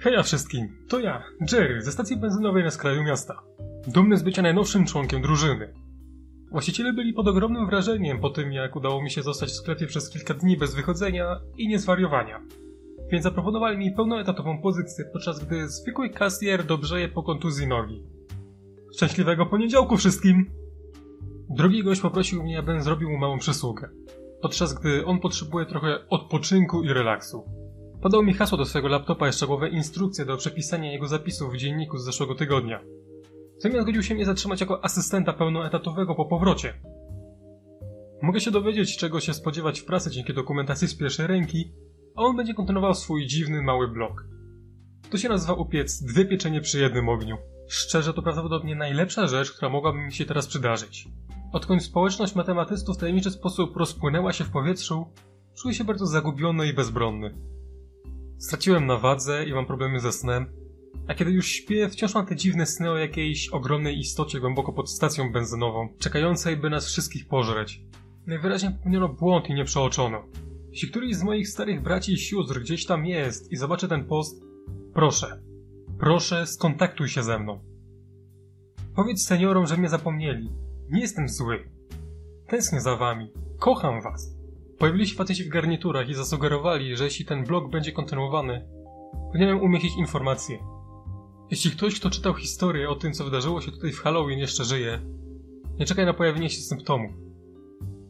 Heja wszystkim, to ja, Jerry, ze stacji benzynowej na skraju miasta. Dumny z bycia najnowszym członkiem drużyny. Właściciele byli pod ogromnym wrażeniem po tym, jak udało mi się zostać w sklepie przez kilka dni bez wychodzenia i niezwariowania. Więc zaproponowali mi pełnoetatową pozycję, podczas gdy zwykły kasjer dobrzeje po kontuzji nogi. Szczęśliwego poniedziałku wszystkim! Drugi gość poprosił mnie, abym zrobił mu małą przysługę, podczas gdy on potrzebuje trochę odpoczynku i relaksu. Podał mi hasło do swojego laptopa i szczegółowe instrukcje do przepisania jego zapisów w dzienniku z zeszłego tygodnia. Zamiast zgodził się mnie zatrzymać jako asystenta pełnoetatowego po powrocie. Mogę się dowiedzieć, czego się spodziewać w pracy dzięki dokumentacji z pierwszej ręki, a on będzie kontynuował swój dziwny, mały blog. To się nazywa upiec dwie pieczenie przy jednym ogniu. Szczerze, to prawdopodobnie najlepsza rzecz, która mogłaby mi się teraz przydarzyć. Odkąd społeczność matematystów w tajemniczy sposób rozpłynęła się w powietrzu, czuję się bardzo zagubiony i bezbronny. Straciłem na wadze i mam problemy ze snem, a kiedy już śpię, wciąż mam te dziwne sny o jakiejś ogromnej istocie głęboko pod stacją benzynową, czekającej, by nas wszystkich pożreć. Najwyraźniej popełniono błąd i nie przeoczono. Jeśli któryś z moich starych braci i sióstr gdzieś tam jest i zobaczy ten post, proszę, proszę skontaktuj się ze mną. Powiedz seniorom, że mnie zapomnieli. Nie jestem zły. Tęsknię za wami. Kocham was. Pojawili się faceci w garniturach i zasugerowali, że jeśli ten blog będzie kontynuowany, powinienem umieścić informację. Jeśli ktoś, kto czytał historię o tym, co wydarzyło się tutaj w Halloween, jeszcze żyje, nie czekaj na pojawienie się symptomów.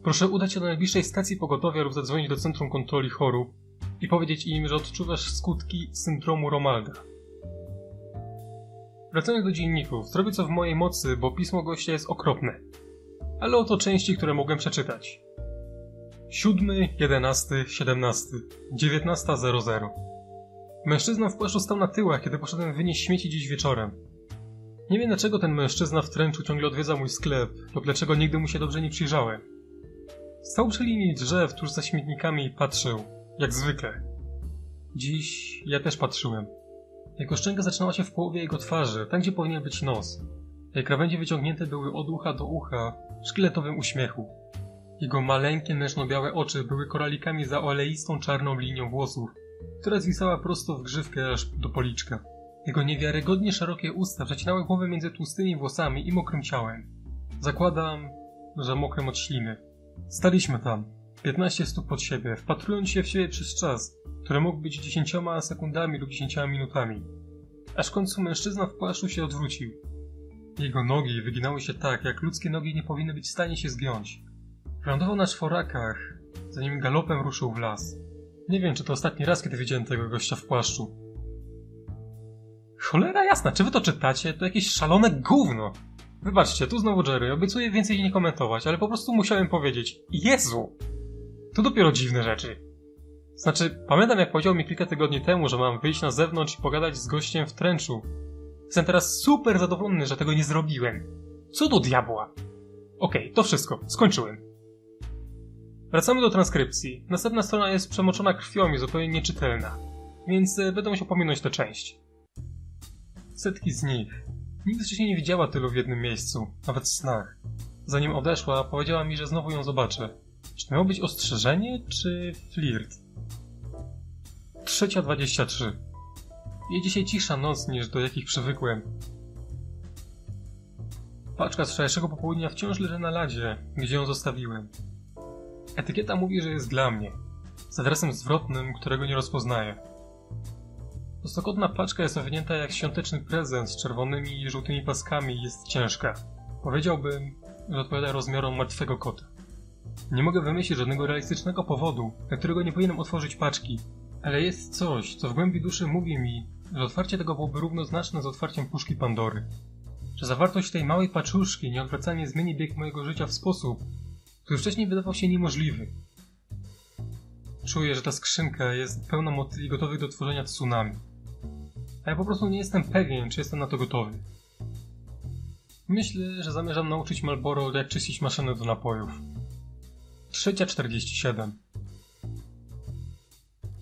Proszę udać się do najbliższej stacji pogotowia lub zadzwonić do Centrum Kontroli Chorób i powiedzieć im, że odczuwasz skutki syndromu Romalda. Wracając do dzienników, zrobię co w mojej mocy, bo pismo gościa jest okropne. Ale oto części, które mogłem przeczytać. 7, 11, 17, 19.00 Mężczyzna w płaszczu stał na tyłach, kiedy poszedłem wynieść śmieci dziś wieczorem. Nie wiem dlaczego ten mężczyzna w tręczu ciągle odwiedza mój sklep, lub dlaczego nigdy mu się dobrze nie przyjrzałem. Stał przy linii drzew tuż za śmietnikami i patrzył, jak zwykle. Dziś ja też patrzyłem. Jego szczęka zaczynała się w połowie jego twarzy, tam gdzie powinien być nos. Jej krawędzie wyciągnięte były od ucha do ucha, w szkieletowym uśmiechu. Jego maleńkie, mężno-białe oczy były koralikami za oleistą czarną linią włosów, która zwisała prosto w grzywkę aż do policzka. Jego niewiarygodnie szerokie usta przecinały głowę między tłustymi włosami i mokrym ciałem. Zakładam, że mokrym od śliny. Staliśmy tam, 15 stóp pod siebie, wpatrując się w siebie przez czas, który mógł być 10 sekundami lub 10 minutami. Aż w końcu mężczyzna w płaszczu się odwrócił. Jego nogi wyginały się tak, jak ludzkie nogi nie powinny być w stanie się zgiąć. Wylądował na czworakach, zanim galopem ruszył w las. Nie wiem, czy to ostatni raz, kiedy widziałem tego gościa w płaszczu. Cholera jasna, czy wy to czytacie? To jakieś szalone gówno! Wybaczcie, tu znowu Jerry, obiecuję więcej nie komentować, ale po prostu musiałem powiedzieć. Jezu! To dopiero dziwne rzeczy. Znaczy, pamiętam jak powiedział mi kilka tygodni temu, że mam wyjść na zewnątrz i pogadać z gościem w tręczu. Jestem teraz super zadowolony, że tego nie zrobiłem. Co do diabła? Okej, okay, to wszystko. Skończyłem. Wracamy do transkrypcji. Następna strona jest przemoczona krwią i zupełnie nieczytelna, więc e, będę musiał pominąć tę część. Setki z nich. Nigdy wcześniej nie widziała tylu w jednym miejscu, nawet w snach. Zanim odeszła, powiedziała mi, że znowu ją zobaczę. Czy to miało być ostrzeżenie, czy flirt? Trzecia dwadzieścia trzy. Dzisiaj cisza noc niż do jakich przywykłem. Paczka z wczorajszego popołudnia wciąż leży na ladzie, gdzie ją zostawiłem. Etykieta mówi, że jest dla mnie. Z adresem zwrotnym, którego nie rozpoznaję. Prostokątna paczka jest owinięta jak świąteczny prezent z czerwonymi i żółtymi paskami i jest ciężka. Powiedziałbym, że odpowiada rozmiarom martwego kota. Nie mogę wymyślić żadnego realistycznego powodu, dla którego nie powinienem otworzyć paczki, ale jest coś, co w głębi duszy mówi mi, że otwarcie tego byłoby równoznaczne z otwarciem puszki Pandory. Że zawartość tej małej paczuszki nieodwracalnie zmieni bieg mojego życia w sposób, który wcześniej wydawał się niemożliwy. Czuję, że ta skrzynka jest pełna motyli gotowych do tworzenia tsunami. A ja po prostu nie jestem pewien, czy jestem na to gotowy. Myślę, że zamierzam nauczyć Malboro, jak czyścić maszynę do napojów. Trzecia 47.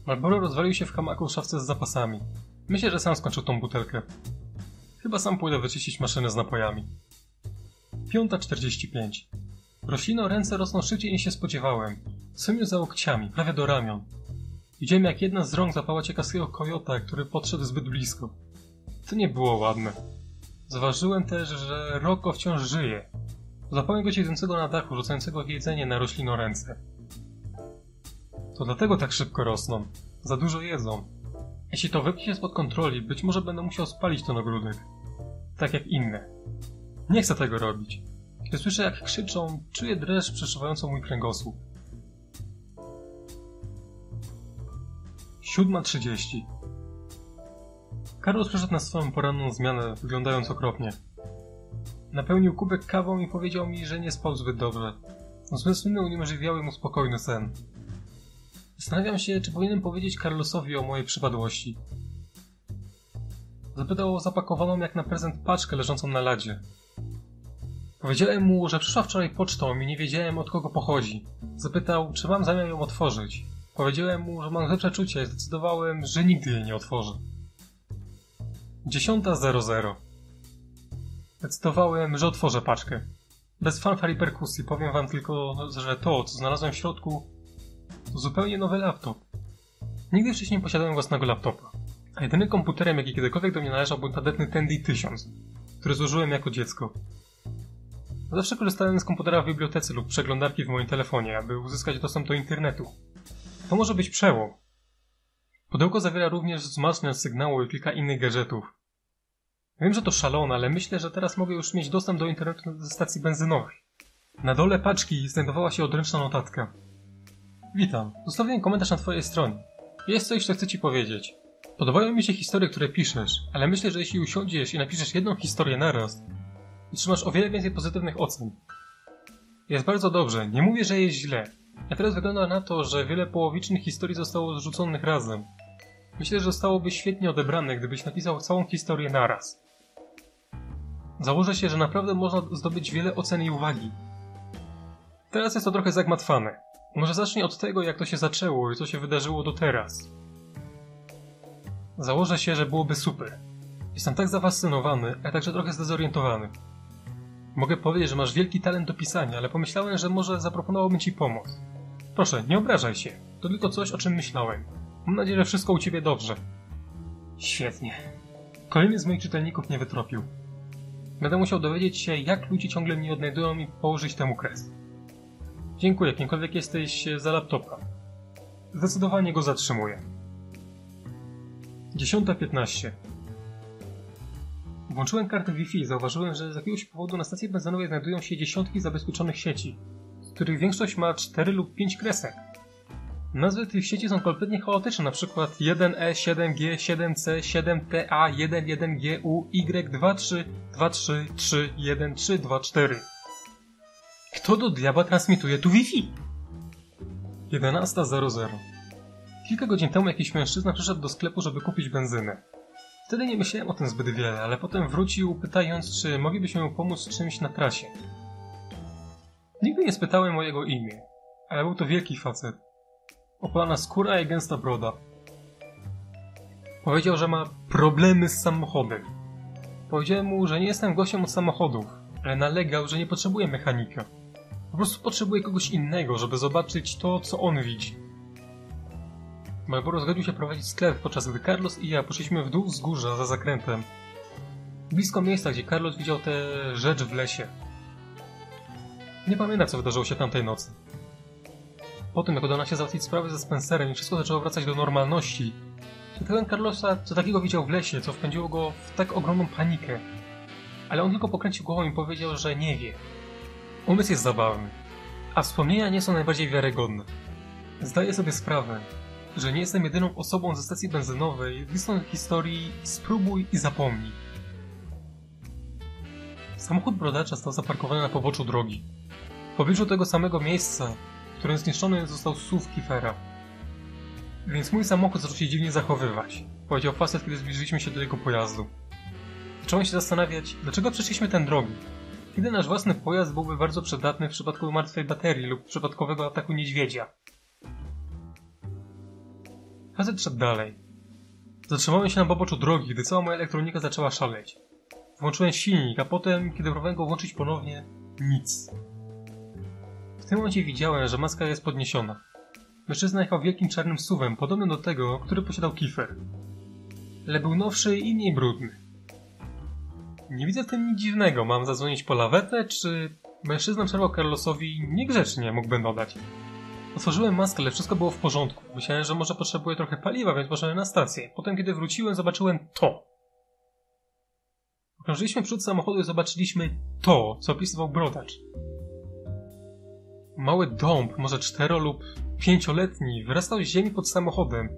Malboro rozwalił się w hamaku w szafce z zapasami. Myślę, że sam skończył tą butelkę. Chyba sam pójdę wyczyścić maszynę z napojami. Piąta 45. Roślino ręce rosną szybciej niż się spodziewałem. Już za łokciami, prawie do ramion. Widziałem, jak jedna z rąk zapała ciekawskiego kojota, który podszedł zbyt blisko. To nie było ładne. Zauważyłem też, że Roko wciąż żyje. Zapałem go siedzącego na dachu, rzucającego jedzenie na roślinoręce. To dlatego tak szybko rosną. Za dużo jedzą. Jeśli to wypnie się spod kontroli, być może będę musiał spalić ten ogródek. Tak jak inne. Nie chcę tego robić. Kiedy słyszę jak krzyczą, czuję dreszcz przeszywającą mój kręgosłup. 7.30 Carlos przyszedł na swoją poranną zmianę, wyglądając okropnie. Napełnił kubek kawą i powiedział mi, że nie spał zbyt dobrze. Zmysły uniemożliwiały mu spokojny sen. Zastanawiam się, czy powinienem powiedzieć Carlosowi o mojej przypadłości. Zapytał o zapakowaną jak na prezent paczkę leżącą na ladzie. Powiedziałem mu, że przyszła wczoraj pocztą i nie wiedziałem od kogo pochodzi. Zapytał, czy mam zamiar ją otworzyć. Powiedziałem mu, że mam złe przeczucie i zdecydowałem, że nigdy jej nie otworzę. 10.00 Zdecydowałem, że otworzę paczkę. Bez fanfar i perkusji powiem wam tylko, że to, co znalazłem w środku, to zupełnie nowy laptop. Nigdy wcześniej nie posiadałem własnego laptopa. A jedynym komputerem, jaki kiedykolwiek do mnie należał, był tandetny Tandy 1000, który złożyłem jako dziecko. Zawsze korzystałem z komputera w bibliotece lub przeglądarki w moim telefonie, aby uzyskać dostęp do internetu. To może być przełom. Pudełko zawiera również wzmacniacz sygnału i kilka innych gadżetów. Wiem, że to szalone, ale myślę, że teraz mogę już mieć dostęp do internetu ze stacji benzynowej. Na dole paczki znajdowała się odręczna notatka. Witam. Zostawiłem komentarz na twojej stronie. Jest coś, co chcę ci powiedzieć. Podobają mi się historie, które piszesz, ale myślę, że jeśli usiądziesz i napiszesz jedną historię naraz, otrzymasz o wiele więcej pozytywnych ocen. Jest bardzo dobrze, nie mówię, że jest źle. A teraz wygląda na to, że wiele połowicznych historii zostało zrzuconych razem. Myślę, że zostałoby świetnie odebrane, gdybyś napisał całą historię naraz. Założę się, że naprawdę można zdobyć wiele ocen i uwagi. Teraz jest to trochę zagmatwane. Może zacznij od tego, jak to się zaczęło i co się wydarzyło do teraz. Założę się, że byłoby super. Jestem tak zafascynowany, a także trochę zdezorientowany. Mogę powiedzieć, że masz wielki talent do pisania, ale pomyślałem, że może zaproponowałbym ci pomoc. Proszę, nie obrażaj się. To tylko coś, o czym myślałem. Mam nadzieję, że wszystko u ciebie dobrze. Świetnie. Kolejny z moich czytelników nie wytropił. Będę musiał dowiedzieć się, jak ludzie ciągle mnie odnajdują i położyć temu kres. Dziękuję, kimkolwiek jesteś za laptopa. Zdecydowanie go zatrzymuję. 10.15 Włączyłem kartę Wi-Fi i zauważyłem, że z jakiegoś powodu na stacji benzynowej znajdują się dziesiątki zabezpieczonych sieci, z których większość ma 4 lub 5 kresek. Nazwy tych sieci są kompletnie chaotyczne, na przykład 1E, 7G, 7C, 7TA, 11GU, Y23, 23, 3, 1, 3, 2, 4. Kto do diabła transmituje tu Wi-Fi? 11.00 Kilka godzin temu jakiś mężczyzna przyszedł do sklepu, żeby kupić benzynę. Wtedy nie myślałem o tym zbyt wiele, ale potem wrócił pytając, czy moglibyśmy mu pomóc czymś na trasie. Nigdy nie spytałem o jego imię, ale był to wielki facet. Opalana skóra i gęsta broda. Powiedział, że ma problemy z samochodem. Powiedziałem mu, że nie jestem gościem od samochodów, ale nalegał, że nie potrzebuje mechanika. Po prostu potrzebuje kogoś innego, żeby zobaczyć to, co on widzi. Marlboro zgodził się prowadzić sklep, podczas gdy Carlos i ja poszliśmy w dół wzgórza za zakrętem. Blisko miejsca, gdzie Carlos widział tę rzecz w lesie. Nie pamiętam, co wydarzyło się tamtej nocy. Po tym, jak udało się załatwić sprawę ze Spencerem i wszystko zaczęło wracać do normalności, zapytałem Carlosa, co takiego widział w lesie, co wpędziło go w tak ogromną panikę. Ale on tylko pokręcił głową i powiedział, że nie wie. Umysł jest zabawny, a wspomnienia nie są najbardziej wiarygodne. Zdaję sobie sprawę, że nie jestem jedyną osobą ze stacji benzynowej w historii Spróbuj i zapomnij. Samochód brodacza stał zaparkowany na poboczu drogi. W pobliżu tego samego miejsca, w którym zniszczony został SUV Kifera. Więc mój samochód zaczął się dziwnie zachowywać, powiedział facet, kiedy zbliżyliśmy się do jego pojazdu. Zacząłem się zastanawiać, dlaczego przeszliśmy ten drogi, kiedy nasz własny pojazd byłby bardzo przydatny w przypadku martwej baterii lub przypadkowego ataku niedźwiedzia. Facet szedł dalej. Zatrzymałem się na poboczu drogi, gdy cała moja elektronika zaczęła szaleć. Włączyłem silnik, a potem, kiedy próbowałem go włączyć ponownie, nic. W tym momencie widziałem, że maska jest podniesiona. Mężczyzna jechał wielkim czarnym suwem, podobnym do tego, który posiadał Kiefer. Ale był nowszy i mniej brudny. Nie widzę w tym nic dziwnego. Mam zadzwonić po lawetę, czy... Mężczyzna przerwał Carlosowi niegrzecznie, mógłbym dodać. Otworzyłem maskę, ale wszystko było w porządku. Myślałem, że może potrzebuję trochę paliwa, więc poszedłem na stację. Potem, kiedy wróciłem, zobaczyłem to. Okrążyliśmy przód samochodu i zobaczyliśmy to, co opisywał brodacz. Mały dąb, może cztero lub pięcioletni, wyrastał z ziemi pod samochodem.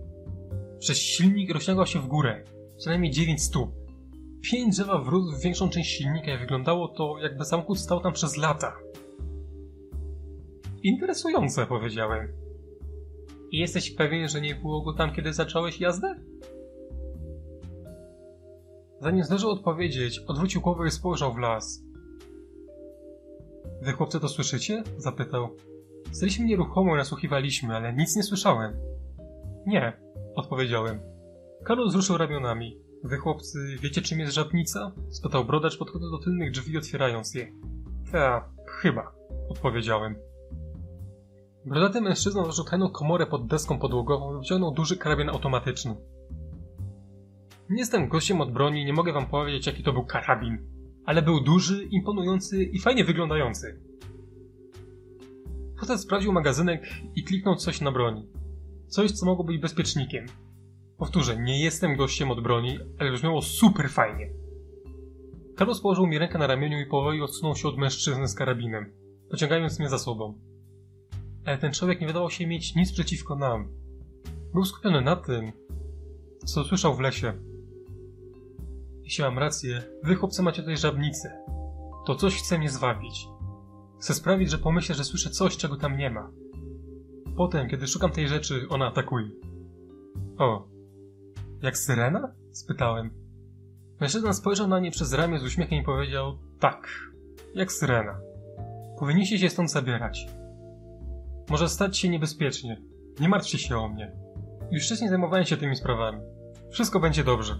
Przez silnik rozciągał się w górę, co najmniej dziewięć stóp. Pięć drzewa wrót w większą część silnika i wyglądało to, jakby samochód stał tam przez lata. Interesujące, powiedziałem. I jesteś pewien, że nie było go tam, kiedy zacząłeś jazdę? Zanim zdążył odpowiedzieć, odwrócił głowę i spojrzał w las. Wy chłopcy to słyszycie? zapytał. Staliśmy nieruchomo i nasłuchiwaliśmy, ale nic nie słyszałem. Nie, odpowiedziałem. Karol wzruszył ramionami. Wy chłopcy, wiecie czym jest żabnica? spytał brodacz podchodząc do tylnych drzwi otwierając je. Ta, chyba, odpowiedziałem. Brodaty mężczyzna zaczął tajną komorę pod deską podłogową i wyciągnął duży karabin automatyczny. Nie jestem gościem od broni, nie mogę wam powiedzieć jaki to był karabin, ale był duży, imponujący i fajnie wyglądający. Potem sprawdził magazynek i kliknął coś na broni. Coś, co mogło być bezpiecznikiem. Powtórzę, nie jestem gościem od broni, ale brzmiało super fajnie. Carlos położył mi rękę na ramieniu i powoli odsunął się od mężczyzny z karabinem, pociągając mnie za sobą. Ale ten człowiek nie wydawał się mieć nic przeciwko nam. Był skupiony na tym, co słyszał w lesie. Jeśli mam rację, wy chłopcy macie tutaj żabnicę. To coś chce mnie zwabić. Chcę sprawić, że pomyślę, że słyszę coś, czego tam nie ma. Potem, kiedy szukam tej rzeczy, ona atakuje. O, jak syrena? spytałem. Mężczyzna spojrzał na nie przez ramię z uśmiechem i powiedział: Tak, jak syrena. Powinniście się stąd zabierać. Może stać się niebezpiecznie. Nie martwcie się o mnie. Już wcześniej zajmowałem się tymi sprawami. Wszystko będzie dobrze.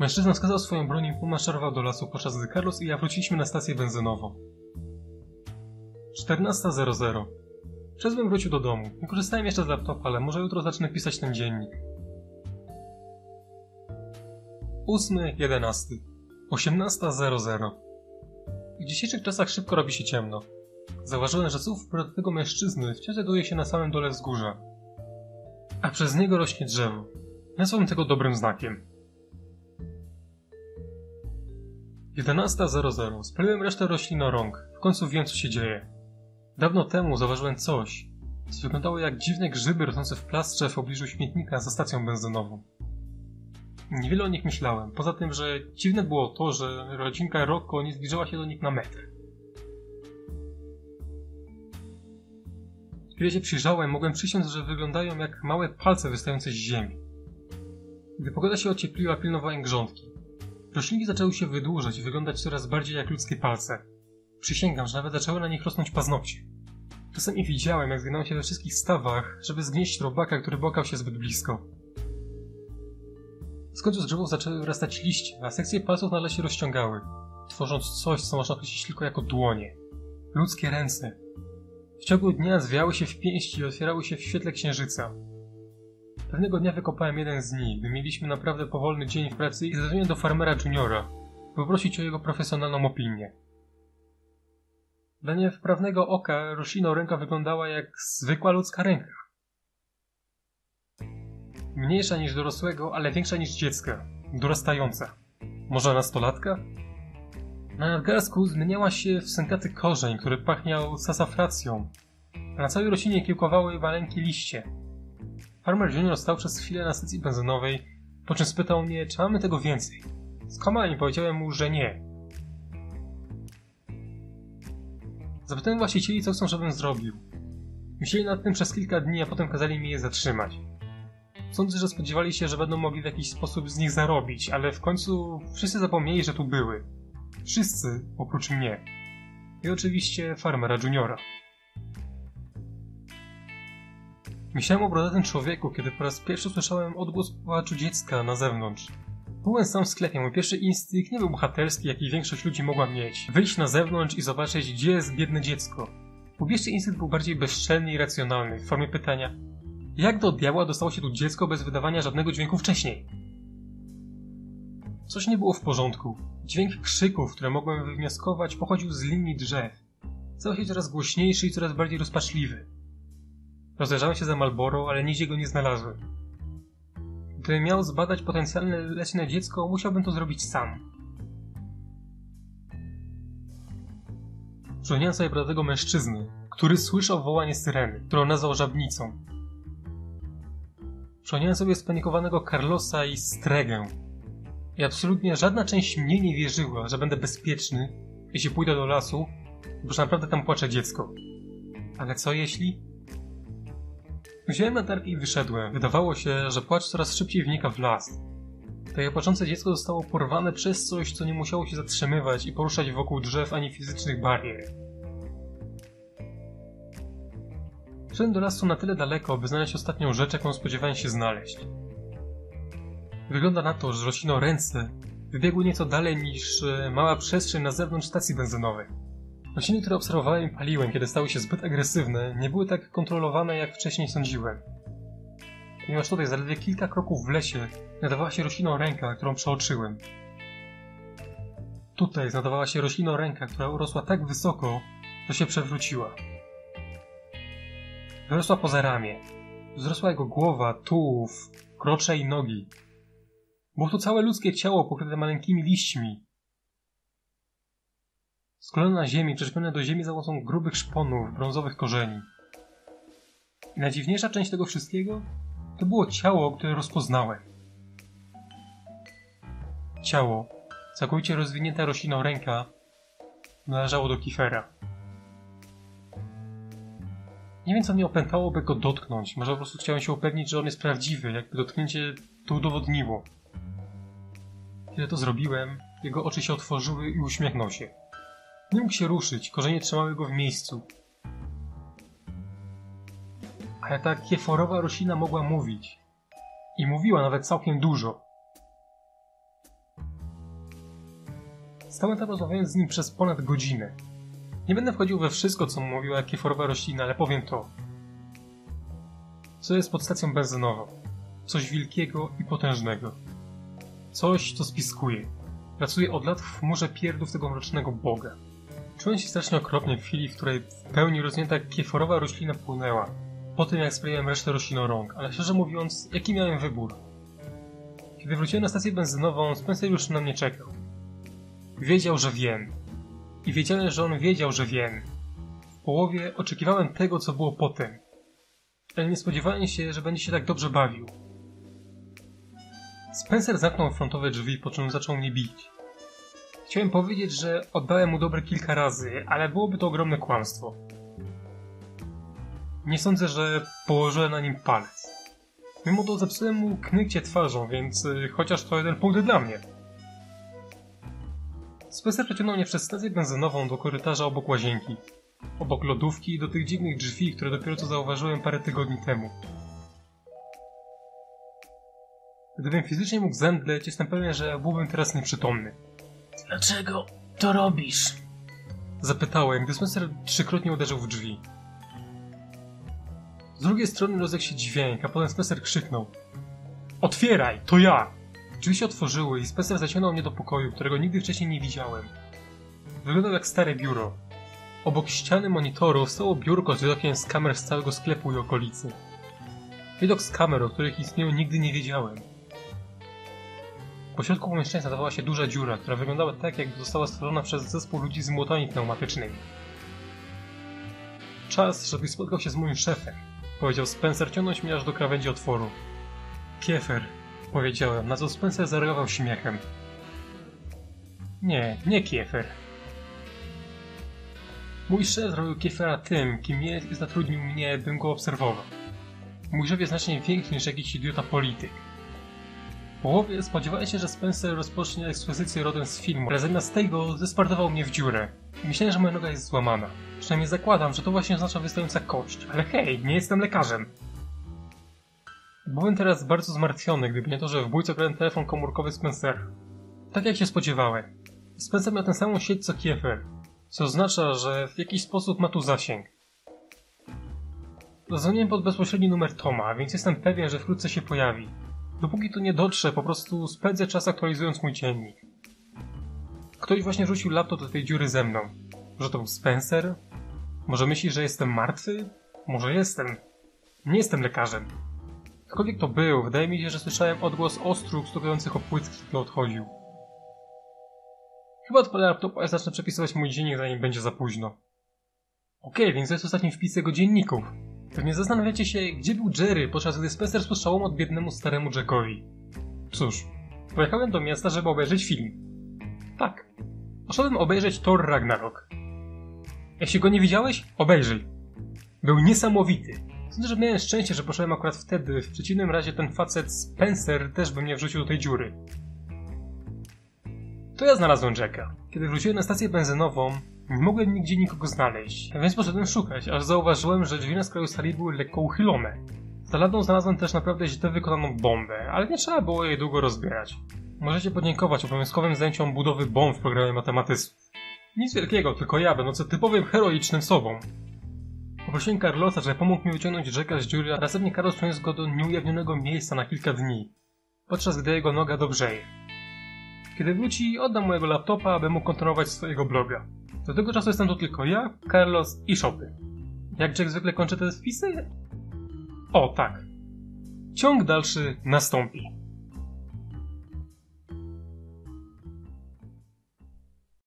Mężczyzna wskazał swoją broń i pomaszerował do lasu, podczas gdy Carlos i ja wróciliśmy na stację benzynową. 14.00 Przez bym wrócił do domu. Nie korzystałem jeszcze z laptopa, ale może jutro zacznę pisać ten dziennik. 8.11 18.00 W dzisiejszych czasach szybko robi się ciemno. Zauważyłem, że słów tego mężczyzny wciąż znajduje się na samym dole wzgórza. A przez niego rośnie drzewo. Nazwałbym tego dobrym znakiem. 11.00. Spaliłem resztę roślinorąk. W końcu wiem, co się dzieje. Dawno temu zauważyłem coś, co wyglądało jak dziwne grzyby rosnące w plastrze w pobliżu śmietnika za stacją benzynową. Niewiele o nich myślałem, poza tym, że dziwne było to, że rodzinka Rocco nie zbliżyła się do nich na metr. Kiedy się przyjrzałem, mogłem przysiąc, że wyglądają jak małe palce wystające z ziemi. Gdy pogoda się ociepliła, pilnowałem grządki. Roślinki zaczęły się wydłużać i wyglądać coraz bardziej jak ludzkie palce. Przysięgam, że nawet zaczęły na nich rosnąć paznokcie. Czasami widziałem, jak zginąłem się we wszystkich stawach, żeby zgnieść robaka, który bokał się zbyt blisko. Z końcu z drzewów zaczęły wyrastać liście, a sekcje palców nagle się rozciągały, tworząc coś, co można określić tylko jako dłonie. Ludzkie ręce. W ciągu dnia zwiały się w pięści i otwierały się w świetle księżyca. Pewnego dnia wykopałem jeden z nich, gdy mieliśmy naprawdę powolny dzień w pracy i zadzwoniłem do farmera juniora, by poprosić o jego profesjonalną opinię. Dla niewprawnego oka roślina ręka wyglądała jak zwykła ludzka ręka. Mniejsza niż dorosłego, ale większa niż dziecka. Dorastająca. Może nastolatka? Na nadgarstku zmieniała się w sękaty korzeń, który pachniał sasafracją. Na całej roślinie kiełkowały maleńkie liście. Farmer Junior stał przez chwilę na stacji benzynowej, po czym spytał mnie, czy mamy tego więcej. Skłamałem i powiedziałem mu, że nie. Zapytałem właścicieli, co chcą, żebym zrobił. Myśleli nad tym przez kilka dni, a potem kazali mi je zatrzymać. Sądzę, że spodziewali się, że będą mogli w jakiś sposób z nich zarobić, ale w końcu wszyscy zapomnieli, że tu były. Wszyscy, oprócz mnie. I oczywiście farmera juniora. Myślałem o brodatym człowieku, kiedy po raz pierwszy słyszałem odgłos płaczu dziecka na zewnątrz. Byłem sam w sklepie, mój pierwszy instynkt nie był bohaterski, jaki większość ludzi mogła mieć. Wyjść na zewnątrz i zobaczyć, gdzie jest biedne dziecko. Ubieżcie instynkt był bardziej bezczelny i racjonalny, w formie pytania jak do diabła dostało się tu dziecko bez wydawania żadnego dźwięku wcześniej? Coś nie było w porządku. Dźwięk krzyków, które mogłem wywnioskować, pochodził z linii drzew. Stał się coraz głośniejszy i coraz bardziej rozpaczliwy. Rozejrzałem się za Malboro, ale nigdzie go nie znalazłem. Gdybym miał zbadać potencjalne leśne dziecko, musiałbym to zrobić sam. Przypomniałem sobie prawego mężczyzny, który słyszał wołanie syreny, którą nazwał żabnicą. Przypomniałem sobie spanikowanego Carlosa i Stregę. I absolutnie żadna część mnie nie wierzyła, że będę bezpieczny, jeśli pójdę do lasu, bo naprawdę tam płacze dziecko. Ale co jeśli? Wziąłem latarkę i wyszedłem. Wydawało się, że płacz coraz szybciej wnika w las. Takie płaczące dziecko zostało porwane przez coś, co nie musiało się zatrzymywać i poruszać wokół drzew ani fizycznych barier. Szedłem do lasu na tyle daleko, by znaleźć ostatnią rzecz, jaką spodziewałem się znaleźć. Wygląda na to, że roślino ręce wybiegły nieco dalej niż e, mała przestrzeń na zewnątrz stacji benzynowej. Rośliny, które obserwowałem i paliłem, kiedy stały się zbyt agresywne, nie były tak kontrolowane, jak wcześniej sądziłem. Ponieważ tutaj zaledwie kilka kroków w lesie nadawała się rośliną ręka, którą przeoczyłem. Tutaj znajdowała się rośliną ręka, która urosła tak wysoko, że się przewróciła. Wyrosła poza ramię. Wzrosła jego głowa, tułów, krocze i nogi. Było to całe ludzkie ciało pokryte maleńkimi liśćmi. Sklone na ziemi, przyczepione do ziemi za pomocą grubych szponów, brązowych korzeni. I najdziwniejsza część tego wszystkiego to było ciało, które rozpoznałem. Ciało, całkowicie rozwinięta rośliną ręka, należało do Kifera. Nie wiem, co mnie opętało, by go dotknąć. Może po prostu chciałem się upewnić, że on jest prawdziwy, jakby dotknięcie to udowodniło. Kiedy to zrobiłem, jego oczy się otworzyły i uśmiechnął się. Nie mógł się ruszyć, korzenie trzymały go w miejscu. Ale ta kieforowa roślina mogła mówić. I mówiła nawet całkiem dużo. Stałem tam rozmawiając z nim przez ponad godzinę. Nie będę wchodził we wszystko, co mówiła kieforowa roślina, ale powiem to. Co jest pod stacją benzynową? Coś wielkiego i potężnego. Coś, co spiskuje. Pracuje od lat w chmurze pierdów tego mrocznego boga. Czułem się strasznie okropnie w chwili, w której w pełni rozwinięta kieforowa roślina płynęła. Po tym, jak sprawiłem resztę rośliną rąk, ale szczerze mówiąc, jaki miałem wybór? Kiedy wróciłem na stację benzynową, Spencer już na mnie czekał. Wiedział, że wiem. I wiedziałem, że on wiedział, że wiem. W połowie oczekiwałem tego, co było potem. Ale nie spodziewałem się, że będzie się tak dobrze bawił. Spencer zamknął frontowe drzwi, po czym zaczął mnie bić. Chciałem powiedzieć, że oddałem mu dobre kilka razy, ale byłoby to ogromne kłamstwo. Nie sądzę, że położyłem na nim palec. Mimo to zepsułem mu knykcie twarzą, więc y, chociaż to jeden punkt dla mnie. Spencer przeciągnął mnie przez stację benzynową do korytarza obok łazienki. Obok lodówki i do tych dziwnych drzwi, które dopiero co zauważyłem parę tygodni temu. Gdybym fizycznie mógł zemdleć, jestem pewien, że byłbym teraz nieprzytomny. Dlaczego to robisz? Zapytałem, gdy Spencer trzykrotnie uderzył w drzwi. Z drugiej strony rozległ się dźwięk, a potem Spencer krzyknął. Otwieraj, to ja! Drzwi się otworzyły i Spencer zaciągnął mnie do pokoju, którego nigdy wcześniej nie widziałem. Wyglądał jak stare biuro. Obok ściany monitorów stało biurko z widokiem z kamer z całego sklepu i okolicy. Widok z kamer, o których istnieją nigdy nie wiedziałem. Po środku pomieszczenia znajdowała się duża dziura, która wyglądała tak, jakby została stworzona przez zespół ludzi z młotami pneumatycznymi. Czas, żebyś spotkał się z moim szefem, powiedział Spencer, ciągnąć mnie aż do krawędzi otworu. Kiefer, powiedziałem, na co Spencer zareagował śmiechem. Nie, nie Kiefer. Mój szef zrobił Kiefera tym, kim jest i zatrudnił mnie, bym go obserwował. Mój szef jest znacznie większy niż jakiś idiota polityk. Połowie spodziewałem się, że Spencer rozpocznie ekspozycję rodem z filmu, ale zamiast tego zespartował mnie w dziurę. Myślałem, że moja noga jest złamana. Przynajmniej zakładam, że to właśnie oznacza wystająca kość. Ale hej, nie jestem lekarzem. Byłem teraz bardzo zmartwiony, gdyby nie to, że w bójce grałem telefon komórkowy Spencera. Tak jak się spodziewałem. Spencer miał tę samą sieć co Kiefer, co oznacza, że w jakiś sposób ma tu zasięg. Zadzwoniłem pod bezpośredni numer Toma, więc jestem pewien, że wkrótce się pojawi. Dopóki to nie dotrze, po prostu spędzę czas aktualizując mój dziennik. Ktoś właśnie rzucił laptop do tej dziury ze mną. Może to był Spencer? Może myśli, że jestem martwy? Może jestem. Nie jestem lekarzem. Ktokolwiek to był, wydaje mi się, że słyszałem odgłos ostróg stukujących o płytki, gdy odchodził. Chyba odpalę laptopa i zacznę przepisywać mój dziennik, zanim będzie za późno. Okej, więc to jest ostatni wpis jego dzienników. Pewnie zastanawiacie się, gdzie był Jerry, podczas gdy Spencer spuszczał od biednemu staremu Jackowi. Cóż, pojechałem do miasta, żeby obejrzeć film. Tak. Poszedłem obejrzeć Thor Ragnarok. Jeśli go nie widziałeś, obejrzyj. Był niesamowity. Sądzę, że miałem szczęście, że poszedłem akurat wtedy. W przeciwnym razie ten facet Spencer też by mnie wrzucił do tej dziury. To ja znalazłem Jacka. Kiedy wróciłem na stację benzynową, nie mogłem nigdzie nikogo znaleźć, więc poszedłem szukać, aż zauważyłem, że drzwi na skraju sali były lekko uchylone. Za ladą znalazłem też naprawdę źle wykonaną bombę, ale nie trzeba było jej długo rozbierać. Możecie podziękować obowiązkowym zajęciom budowy bomb w programie matematysów. Nic wielkiego, tylko ja, będący typowym heroicznym sobą. Poprosiłem Carlosa, żeby pomógł mi wyciągnąć Jacka z dziury, a następnie Carlos przeniósł go do nieujawnionego miejsca na kilka dni, podczas gdy jego noga dobrzeje. Kiedy wróci, oddam mojego laptopa, aby mógł kontynuować swojego bloga. Do tego czasu jestem to tylko ja, Carlos i Shopy. Jak Jack zwykle kończy te wpisy? O, tak. Ciąg dalszy nastąpi.